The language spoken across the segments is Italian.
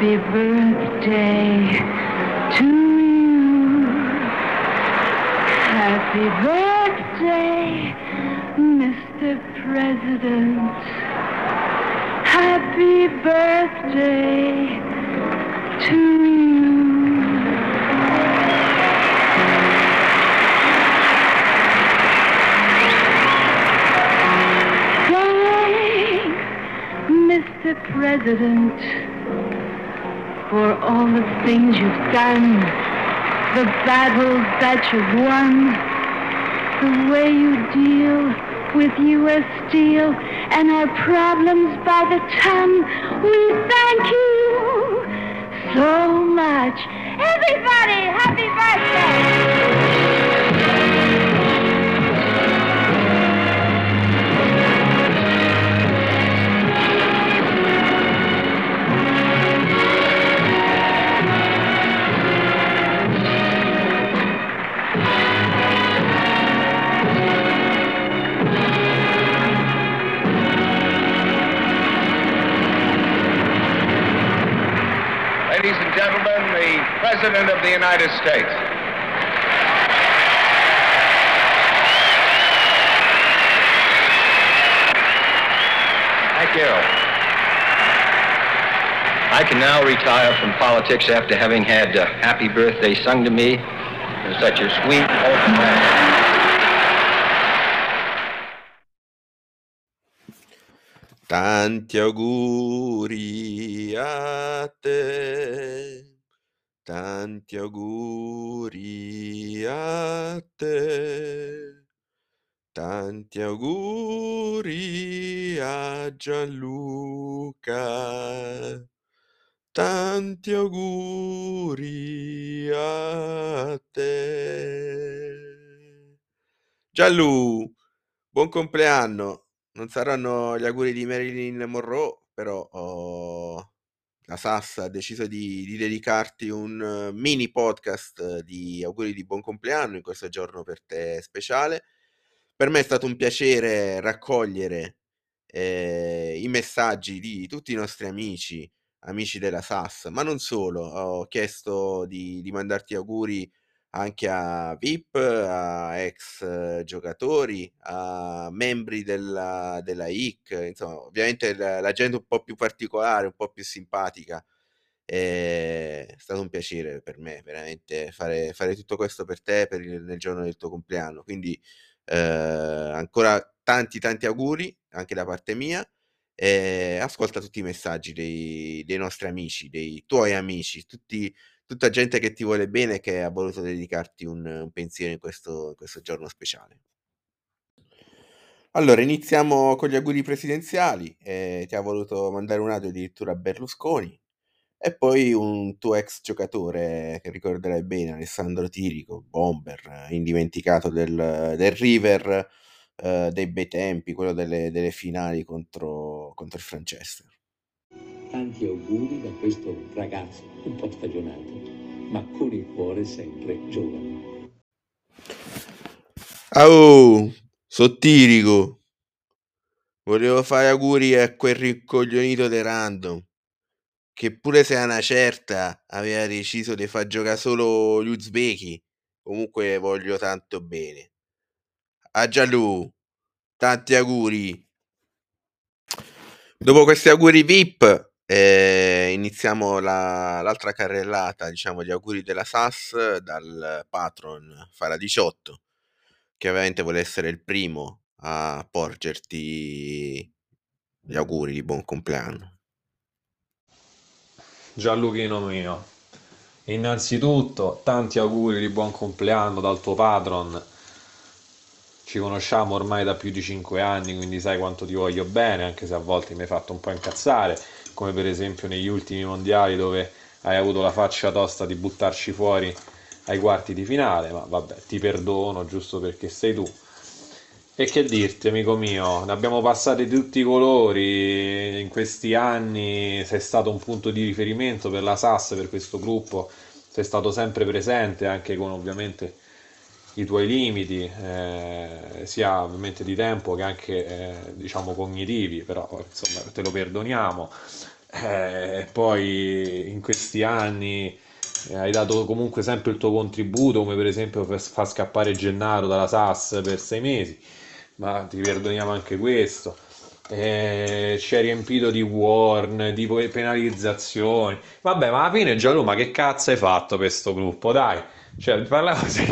Happy birthday to you. Happy birthday, Mr. President. Happy birthday to you. Mr. President, for all the things you've done, the battles that you've won, the way you deal with U.S. Steel and our problems by the ton. We thank you so much. Everybody, happy birthday! President of the United States. Thank you. I can now retire from politics after having had uh, happy birthday sung to me in such a sweet, open manner. Tanti auguri a te, tanti auguri a te, tanti auguri a Gianluca, tanti auguri a te. Gianlu, buon compleanno! Non saranno gli auguri di Marilyn Monroe, però oh, la SAS ha deciso di, di dedicarti un eh, mini podcast eh, di auguri di buon compleanno in questo giorno per te speciale. Per me è stato un piacere raccogliere eh, i messaggi di tutti i nostri amici, amici della SAS, ma non solo. Ho chiesto di, di mandarti auguri anche a VIP, a ex eh, giocatori, a membri della, della IC, insomma, ovviamente la, la gente un po' più particolare, un po' più simpatica. È stato un piacere per me veramente fare, fare tutto questo per te per il- nel giorno del tuo compleanno. Quindi eh, ancora tanti tanti auguri anche da parte mia. E ascolta tutti i messaggi dei, dei nostri amici, dei tuoi amici, tutti, tutta gente che ti vuole bene e che ha voluto dedicarti un, un pensiero in questo, in questo giorno speciale. Allora, iniziamo con gli auguri presidenziali. eh, ti ha voluto mandare un audio addirittura a Berlusconi e poi un tuo ex giocatore che ricorderai bene, Alessandro Tirico, bomber, indimenticato del, del River eh, dei bei tempi, quello delle, delle finali contro, contro il Franchester. Tanti auguri da questo ragazzo un po' stagionato, ma con il cuore sempre giovane. Oh, sottirico, volevo fare auguri a quel rincoglionito di random che pure se a una certa aveva deciso di far giocare solo gli uzbeki, comunque voglio tanto bene. A Gialù, tanti auguri. Dopo questi auguri VIP, eh, iniziamo la- l'altra carrellata, diciamo, gli auguri della SAS dal patron Fara 18, che ovviamente vuole essere il primo a porgerti gli auguri di buon compleanno. Gianluchino mio, innanzitutto tanti auguri di buon compleanno dal tuo patron. Ci conosciamo ormai da più di 5 anni, quindi sai quanto ti voglio bene, anche se a volte mi hai fatto un po' incazzare, come per esempio negli ultimi mondiali dove hai avuto la faccia tosta di buttarci fuori ai quarti di finale, ma vabbè, ti perdono giusto perché sei tu. E che dirti, amico mio, ne abbiamo passati tutti i colori in questi anni, sei stato un punto di riferimento per la SAS, per questo gruppo, sei stato sempre presente anche con ovviamente i tuoi limiti, eh, sia ovviamente di tempo che anche eh, diciamo cognitivi, però insomma te lo perdoniamo. Eh, poi in questi anni eh, hai dato comunque sempre il tuo contributo, come per esempio per far scappare Gennaro dalla SAS per sei mesi, ma ti perdoniamo anche questo. Eh, ci hai riempito di warn, di penalizzazioni. Vabbè, ma alla fine Gianlu, ma che cazzo hai fatto per questo gruppo? Dai, cioè, parla così.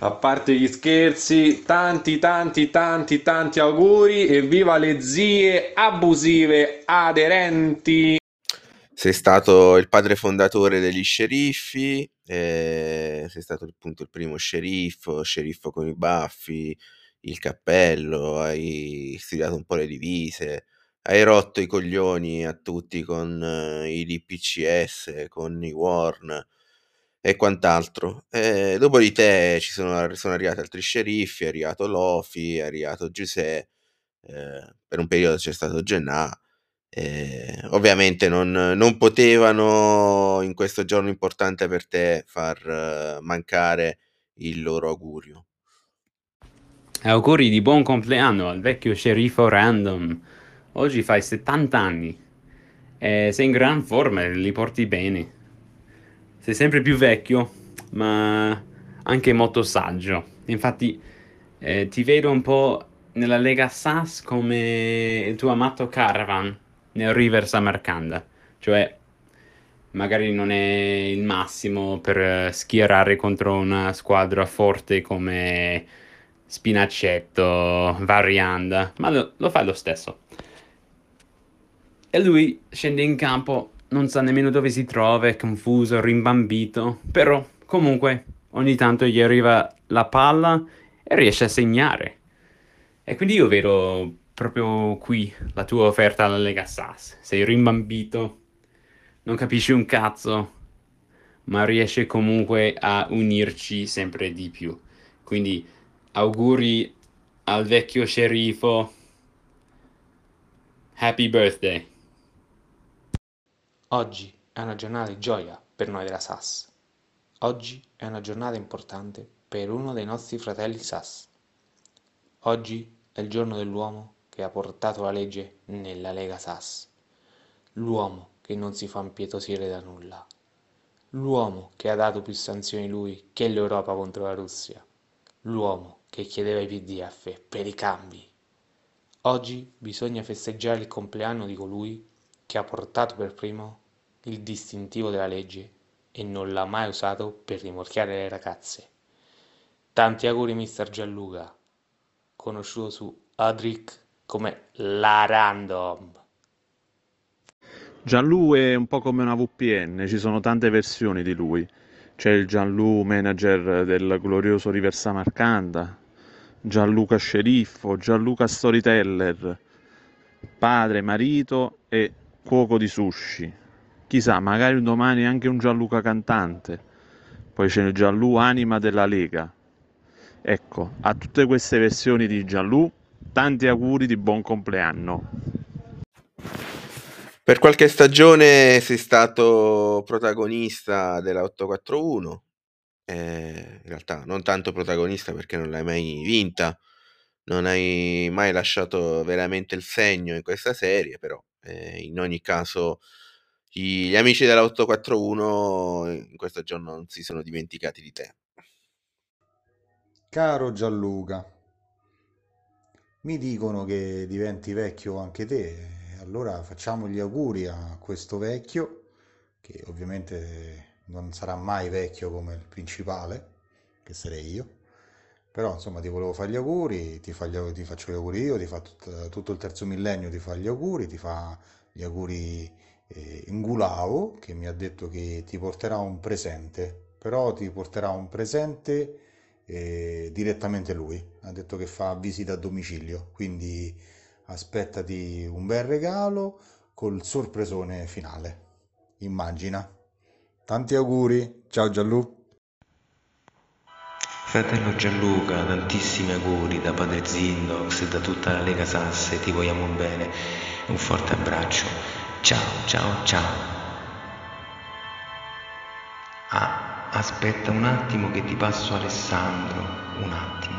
A parte gli scherzi, tanti, tanti, tanti, tanti auguri e viva le zie abusive aderenti. Sei stato il padre fondatore degli sceriffi, eh, sei stato appunto il primo sceriffo, sceriffo con i baffi, il cappello, hai studiato un po' le divise, hai rotto i coglioni a tutti con eh, i DPCS, con i Warn e quant'altro. E dopo di te ci sono, sono arrivati altri sceriffi, è arrivato Lofi, è arrivato Giuseppe, eh, per un periodo c'è stato Gennà. Eh, ovviamente non, non, potevano in questo giorno importante per te far uh, mancare il loro augurio. Auguri di buon compleanno al vecchio sceriffo random. Oggi fai 70 anni e sei in gran forma e li porti bene. Sei sempre più vecchio, ma anche molto saggio. Infatti eh, ti vedo un po' nella Lega SAS come il tuo amato Caravan nel River Samarcanda. Cioè, magari non è il massimo per schierare contro una squadra forte come Spinaccetto, Varianda, ma lo, lo fa lo stesso. E lui scende in campo, non sa nemmeno dove si trova, è confuso, rimbambito, però comunque ogni tanto gli arriva la palla e riesce a segnare. E quindi io vedo proprio qui la tua offerta alla Lega SAS. Sei rimbambito, non capisci un cazzo, ma riesce comunque a unirci sempre di più. Quindi auguri al vecchio sceriffo. Happy birthday. Oggi è una giornata di gioia per noi della SAS. Oggi è una giornata importante per uno dei nostri fratelli SAS. Oggi è il giorno dell'uomo che ha portato la legge nella Lega SAS. L'uomo che non si fa impietosire da nulla. L'uomo che ha dato più sanzioni lui che l'Europa contro la Russia. L'uomo che chiedeva ai pdf per i cambi. Oggi bisogna festeggiare il compleanno di colui che ha portato per primo il distintivo della legge e non l'ha mai usato per rimorchiare le ragazze. Tanti auguri mister Gianluca, conosciuto su Adric come la Random. Gianlu è un po' come una VPN, ci sono tante versioni di lui c'è il Gianlu manager del glorioso River Samarcanda, Gianluca Sceriffo, Gianluca Storyteller, padre, marito e cuoco di sushi. Chissà, magari un domani anche un Gianluca cantante. Poi c'è il Gianlu anima della Lega. Ecco, a tutte queste versioni di Gianlu, tanti auguri di buon compleanno. Per qualche stagione sei stato protagonista della 841, eh, in realtà non tanto protagonista perché non l'hai mai vinta, non hai mai lasciato veramente il segno in questa serie, però eh, in ogni caso gli amici della 841 in questo giorno non si sono dimenticati di te. Caro Gianluca, mi dicono che diventi vecchio anche te allora facciamo gli auguri a questo vecchio, che ovviamente non sarà mai vecchio come il principale, che sarei io, però insomma ti volevo fare gli auguri, ti, gli, ti faccio gli auguri io, ti fa tut, tutto il terzo millennio, ti fa gli auguri, ti fa gli auguri eh, Ingulao, che mi ha detto che ti porterà un presente, però ti porterà un presente eh, direttamente lui, ha detto che fa visita a domicilio, quindi aspettati un bel regalo col sorpresone finale. Immagina. Tanti auguri, ciao Gianlu. Fratello Gianluca, tantissimi auguri da padre Zindox e da tutta la Lega Sasse, ti vogliamo bene. Un forte abbraccio. Ciao, ciao, ciao. Ah. Aspetta un attimo che ti passo Alessandro, un attimo.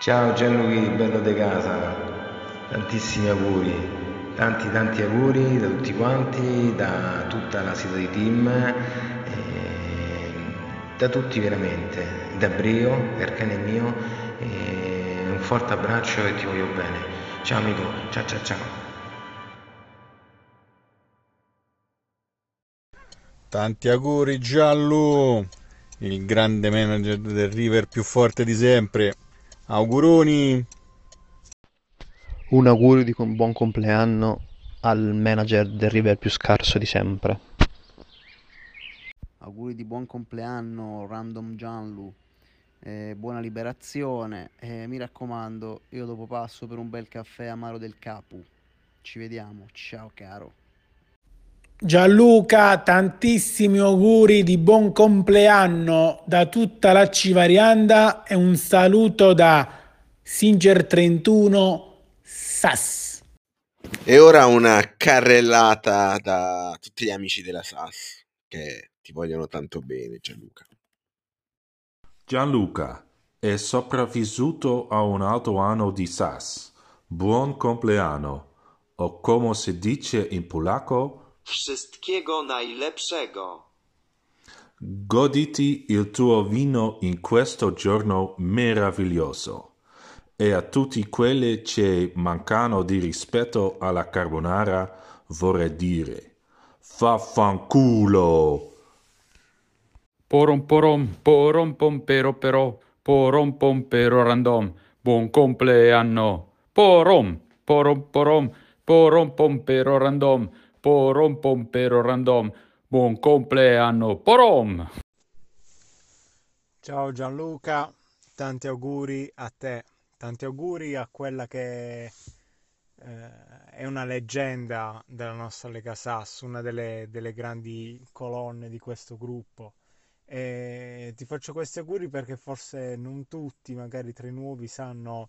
Ciao Gianluigi, bello de casa, tantissimi auguri, tanti tanti auguri da tutti quanti, da tutta la sita di team, da tutti veramente, da Brio, per cane mio, un forte abbraccio e ti voglio bene. Ciao amico, ciao ciao ciao. Tanti auguri Giallo, il grande manager del River più forte di sempre. Auguroni! Un augurio di buon compleanno al manager del River più scarso di sempre. Auguri di buon compleanno, Random Gianlu. Eh, buona liberazione. E mi raccomando, io dopo passo per un bel caffè amaro del Capu. Ci vediamo. Ciao caro. Gianluca, tantissimi auguri di buon compleanno da tutta la Civarianda e un saluto da Singer31 Sass. E ora una carrellata da tutti gli amici della SAS che ti vogliono tanto bene, Gianluca. Gianluca è sopravvissuto a un altro anno di SAS. Buon compleanno, o come si dice in polacco, Wszystkiego najlepszego. goditi il tuo vino in questo giorno meraviglioso. E a tutti quelli che mancano di rispetto alla carbonara vorrei dire, vaffanculo! Porom porom, porom pompero però, porom pompero random, buon compleanno. Porom, porom porom, porom pompero random, porom pompero random, buon compleanno. Porom! Ciao Gianluca, tanti auguri a te, tanti auguri a quella che eh, è una leggenda della nostra Lega Sass, una delle, delle grandi colonne di questo gruppo. E ti faccio questi auguri perché forse non tutti, magari tra i nuovi, sanno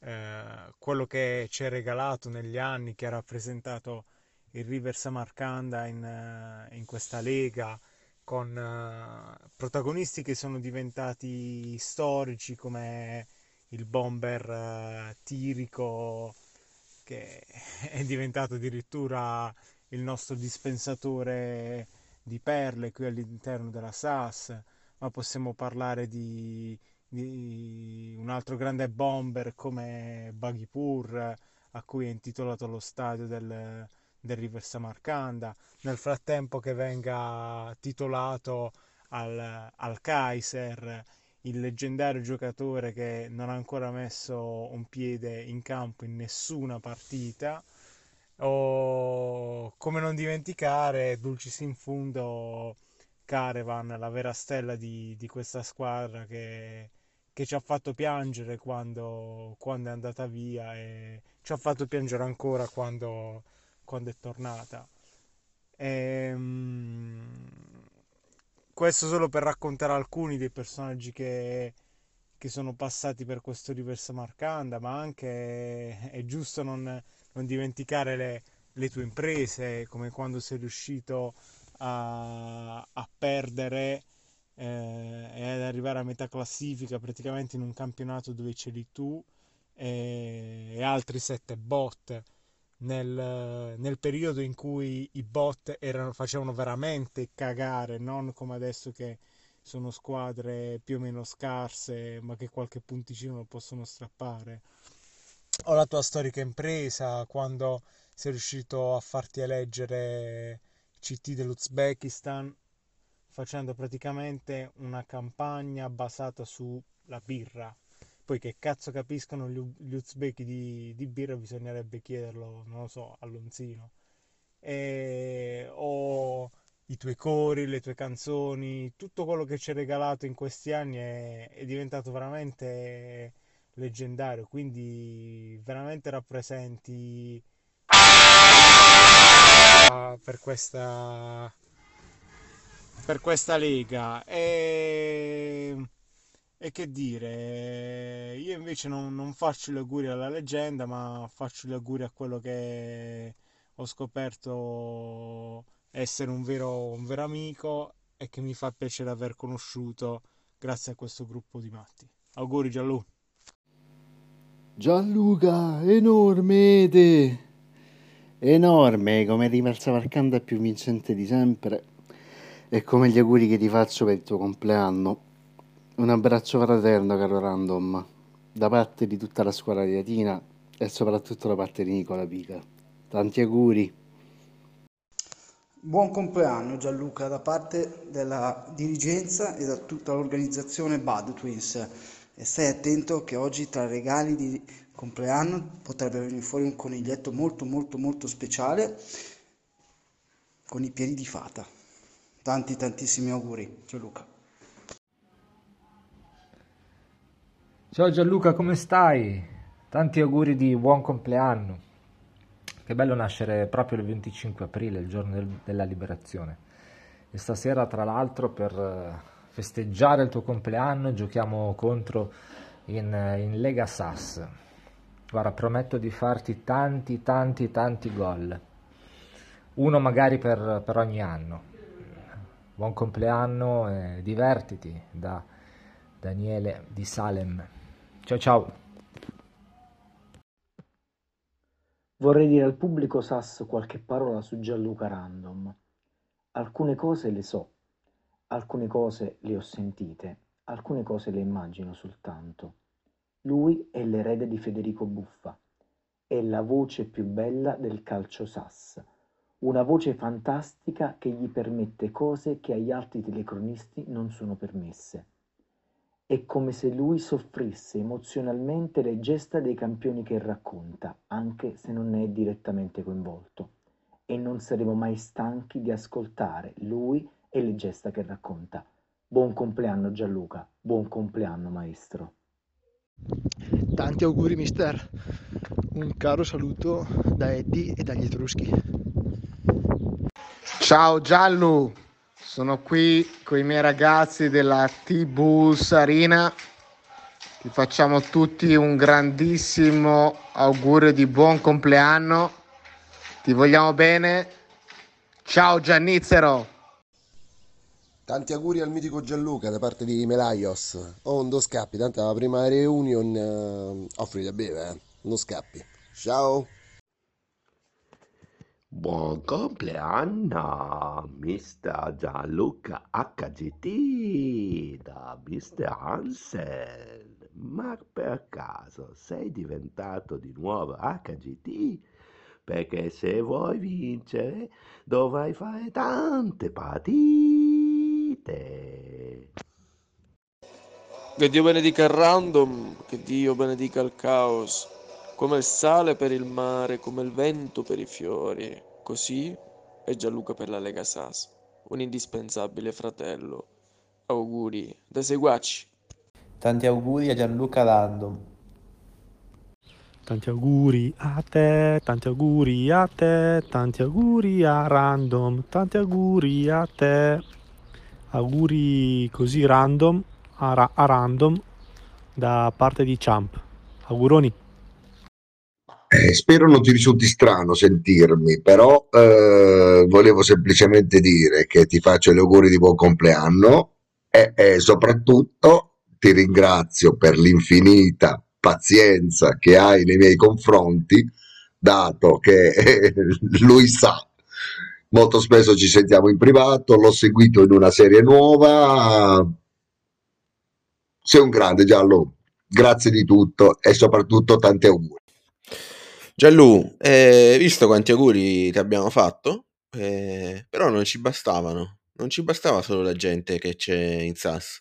eh, quello che ci hai regalato negli anni, che ha rappresentato il River Samarcanda in, eh, in questa lega con eh, protagonisti che sono diventati storici come il bomber eh, Tirico che è diventato addirittura il nostro dispensatore di perle qui all'interno della SAS, ma possiamo parlare di, di un altro grande bomber come Baghipur a cui è intitolato lo stadio del, del River Samarcanda, nel frattempo che venga titolato al, al Kaiser, il leggendario giocatore che non ha ancora messo un piede in campo in nessuna partita, o come non dimenticare Dulcis in fundo Caravan, la vera stella di, di questa squadra che, che, ci ha fatto piangere quando, quando, è andata via e ci ha fatto piangere ancora quando, quando è tornata. E, um, questo solo per raccontare alcuni dei personaggi che, che sono passati per questo River Samarcanda, ma anche è giusto non, non dimenticare le, le, tue imprese, come quando sei riuscito a, a perdere eh, e ad arrivare a metà classifica praticamente in un campionato dove c'eri tu e, e altri sette bot nel, nel, periodo in cui i bot erano, facevano veramente cagare, non come adesso che sono squadre più o meno scarse, ma che qualche punticino lo possono strappare. O la tua storica impresa, quando sei riuscito a farti eleggere CT dell'Uzbekistan, facendo praticamente una campagna basata sulla birra poi che cazzo capiscono gli, gli uzbeki di, di, birra bisognerebbe chiederlo, non lo so, a Lonzino. E, o i tuoi cori, le tue canzoni, tutto quello che ci hai regalato in questi anni è, è diventato veramente leggendario, quindi veramente rappresenti per questa per questa lega e e che dire, io invece non, non, faccio gli auguri alla leggenda, ma faccio gli auguri a quello che ho scoperto essere un vero, un vero amico e che mi fa piacere aver conosciuto grazie a questo gruppo di matti. Auguri Gianlu. Gianluca, enorme te! Enorme, come rima il Samarcanda più vincente di sempre e come gli auguri che ti faccio per il tuo compleanno. Un abbraccio fraterno, caro Random, da parte di tutta la squadra di Latina e soprattutto da parte di Nicola Pica. Tanti auguri! Buon compleanno Gianluca da parte della dirigenza e da tutta l'organizzazione Bad Twins e stai attento che oggi tra regali di compleanno potrebbe venire fuori un coniglietto molto molto molto speciale con i piedi di fata. Tanti tantissimi auguri Gianluca. Ciao Gianluca, come stai? Tanti auguri di buon compleanno. Che bello nascere proprio il 25 aprile, il giorno del- della liberazione. E stasera, tra l'altro, per eh, festeggiare il tuo compleanno, giochiamo contro in, in Lega Sass. Guarda, prometto di farti tanti, tanti, tanti gol. Uno magari per, per ogni anno. Buon compleanno e divertiti da Daniele di Salem. Ciao ciao. Vorrei dire al pubblico SAS qualche parola su Gianluca Random. Alcune cose le so, alcune cose le ho sentite, alcune cose le immagino soltanto. Lui è l'erede di Federico Buffa, è la voce più bella del calcio SAS, una voce fantastica che gli permette cose che agli altri telecronisti non sono permesse. È come se lui soffrisse emozionalmente le gesta dei campioni che racconta, anche se non ne è direttamente coinvolto. E non saremo mai stanchi di ascoltare lui e le gesta che racconta. Buon compleanno Gianluca, buon compleanno maestro. Tanti auguri mister, un caro saluto da Eddie e dagli Etruschi. Ciao Giallu, sono qui con i miei ragazzi della T-Bulls Arena. Ti facciamo tutti un grandissimo augurio di buon compleanno. Ti vogliamo bene. Ciao Giannizzero. Tanti auguri al mitico Gianluca da parte di Melaios. Oh, non scappi, tanto alla prima reunion eh, offri da bere, eh. Non scappi. Ciao. Buon compleanno, Mr. Gianluca HGT da Mr. Hansen. Ma per caso sei diventato di nuovo HGT? Perché se vuoi vincere dovrai fare tante partite. Che Dio benedica il random, che Dio benedica il caos, come il sale per il mare, come il vento per i fiori. Così è Gianluca per la Lega Sas, un indispensabile fratello. Auguri da Seguaci. Tanti auguri a Gianluca Random. Tanti auguri a te, tanti auguri a te, tanti auguri a Random, tanti auguri a te. Auguri così random a, ra- a Random da parte di Champ. Auguroni. Eh, spero non ti risulti strano sentirmi, però eh, volevo semplicemente dire che ti faccio gli auguri di buon compleanno e, e soprattutto ti ringrazio per l'infinita pazienza che hai nei miei confronti, dato che eh, lui sa, molto spesso ci sentiamo in privato, l'ho seguito in una serie nuova. Sei un grande Giallo, grazie di tutto e soprattutto tanti auguri. Gianlu, eh, visto quanti auguri ti abbiamo fatto, eh, però non ci bastavano, non ci bastava solo la gente che c'è in SAS.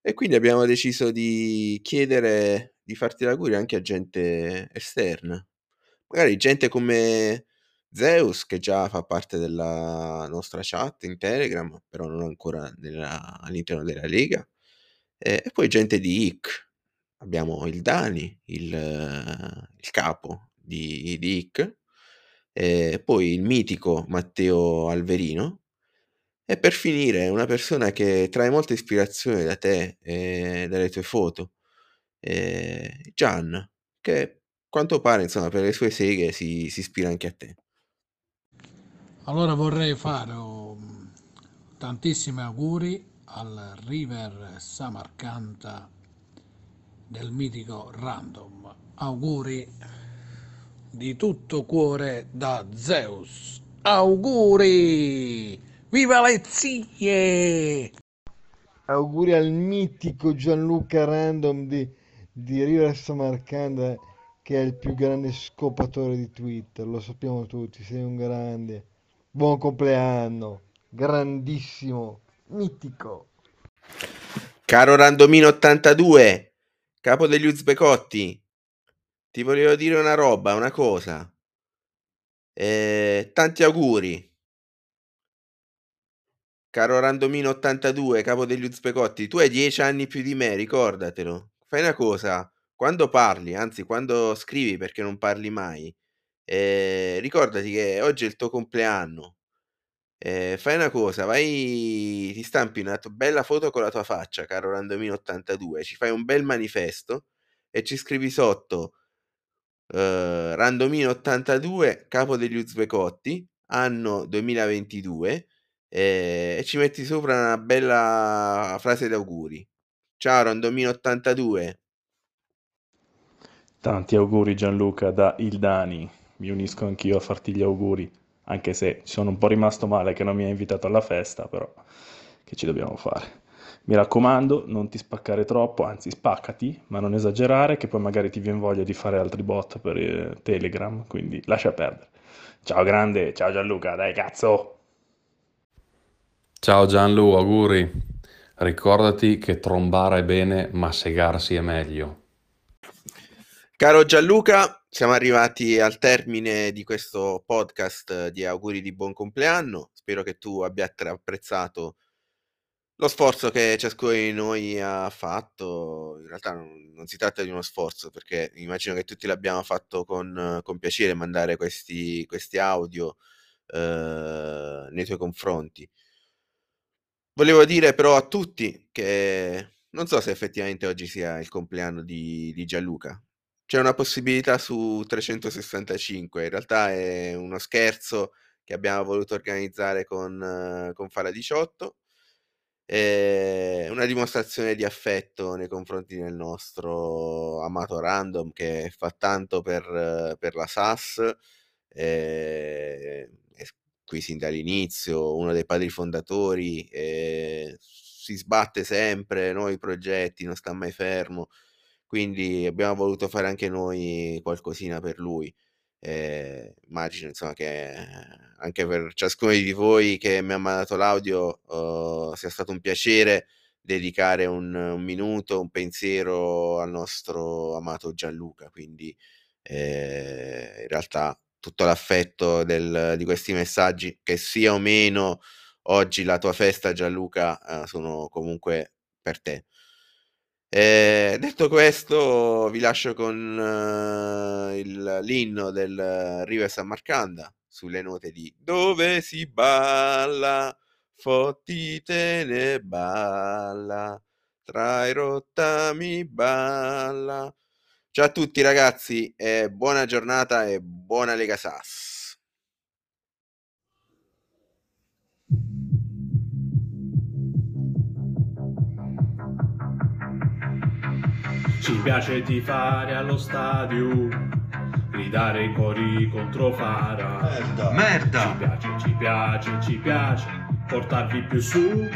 E quindi abbiamo deciso di chiedere di farti gli auguri anche a gente esterna. Magari gente come Zeus, che già fa parte della nostra chat in Telegram, però non ancora nella- all'interno della Lega. E, e poi gente di IC. Abbiamo il Dani, il, il capo di, di IC, e poi il mitico Matteo Alverino. E per finire, una persona che trae molta ispirazione da te e dalle tue foto, Gian, che a quanto pare, insomma, per le sue seghe si, si ispira anche a te. Allora vorrei fare un tantissimi auguri al River Samarcanda del mitico Random. Auguri di tutto cuore da Zeus. Auguri! Viva le zie! Auguri al mitico Gianluca Random di, di River Samarcanda che è il più grande scopatore di Twitter, lo sappiamo tutti, sei un grande. Buon compleanno, grandissimo, mitico. Caro Randomino 82, capo degli Uzbecotti, ti volevo dire una roba, una cosa. Eh, tanti auguri. Caro Randomino 82, capo degli Uzbecotti, tu hai 10 anni più di me, ricordatelo. Fai una cosa, quando parli, anzi quando scrivi perché non parli mai, eh, ricordati che oggi è il tuo compleanno. Eh, fai una cosa, vai, ti stampi una bella foto con la tua faccia, caro Randomino 82, ci fai un bel manifesto e ci scrivi sotto eh, Randomino 82, capo degli Uzbecotti, anno 2022, eh, e ci metti sopra una bella frase d'auguri. Ciao Randomino 82. Tanti auguri Gianluca da Ildani, mi unisco anch'io a farti gli auguri, anche se ci sono un po' rimasto male che non mi hai invitato alla festa, però che ci dobbiamo fare? Mi raccomando, non ti spaccare troppo, anzi spaccati, ma non esagerare, che poi magari ti viene voglia di fare altri bot per eh, Telegram, quindi lascia perdere. Ciao grande, ciao Gianluca, dai cazzo! Ciao Gianlu, auguri. Ricordati che trombare è bene, ma segarsi è meglio. Caro Gianluca, siamo arrivati al termine di questo podcast di auguri di buon compleanno. Spero che tu abbia apprezzato lo sforzo che ciascuno di noi ha fatto. In realtà non, non si tratta di uno sforzo, perché immagino che tutti l'abbiamo fatto con, con piacere mandare questi, questi audio eh, nei tuoi confronti. Volevo dire però a tutti che non so se effettivamente oggi sia il compleanno di, di Gianluca. C'è una possibilità su 365, in realtà è uno scherzo che abbiamo voluto organizzare con, eh, con Fala 18. È una dimostrazione di affetto nei confronti del nostro amato random che fa tanto per, per la SAS. eh, qui sin dall'inizio, uno dei padri fondatori, eh, si sbatte sempre, nuovi progetti, non sta mai fermo, quindi abbiamo voluto fare anche noi qualcosina per lui. Eh, immagino insomma che anche per ciascuno di voi che mi ha mandato l'audio eh, sia stato un piacere dedicare un, un minuto, un pensiero al nostro amato Gianluca, quindi eh, in realtà tutto l'affetto del, di questi messaggi, che sia o meno oggi la tua festa Gianluca, eh, sono comunque per te. Eh, detto questo, vi lascio con eh, il- l'inno del River San Marcanda sulle note di Dove si balla, fottitene balla, tra i rottami balla. Ciao a tutti ragazzi, buona giornata e buona Lega Sass. Ci piace tifare allo stadio, gridare i cori contro Fara. Merda. Merda! Ci piace, ci piace, ci piace portarvi più su.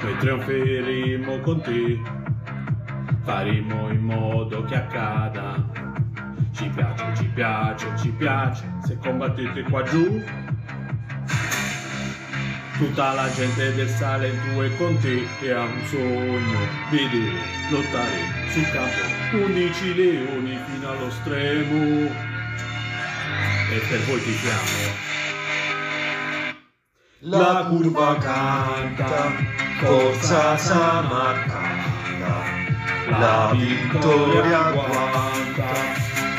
Noi trionferemo con te, faremo in modo che accada. Ci piace, ci piace, ci piace se combattete qua giù. Tutta la gente del Salento è con te e ha un sogno, vedere lottare sul campo 11 leoni fino allo stremo. E per voi tifiamo. La curva canta, forza Samarcanda, la vittoria guanta,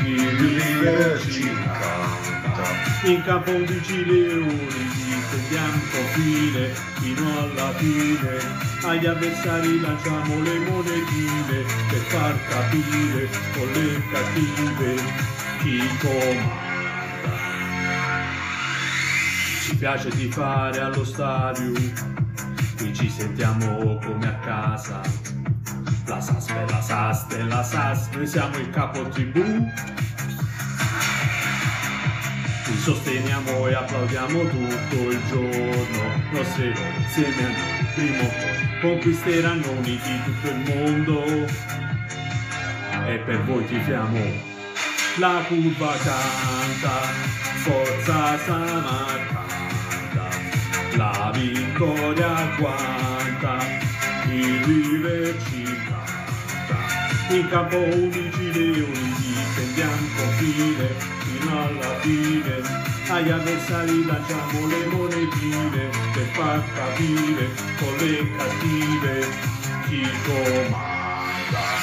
il River ci incanta. In campo 11 leoni difendiamo confine fino alla fine, agli avversari lanciamo le monetine per far capire con le cattive chi comanda. Ci piace tifare allo stadio, qui ci sentiamo come a casa. La SAS per la SAS della SAS, siamo il capo tribù. Sosteniamo e applaudiamo tutto il giorno. Nostre insieme a noi, prima o conquisteranno uniti tutto il mondo. E per voi tifiamo. La curva canta, forza Samarcanda. La vittoria quanta, il River ci canta. In campo unici leoni difendiamo confine fino alla fine. Agli avversari lanciamo le monetine per far capire con le cattive chi comanda.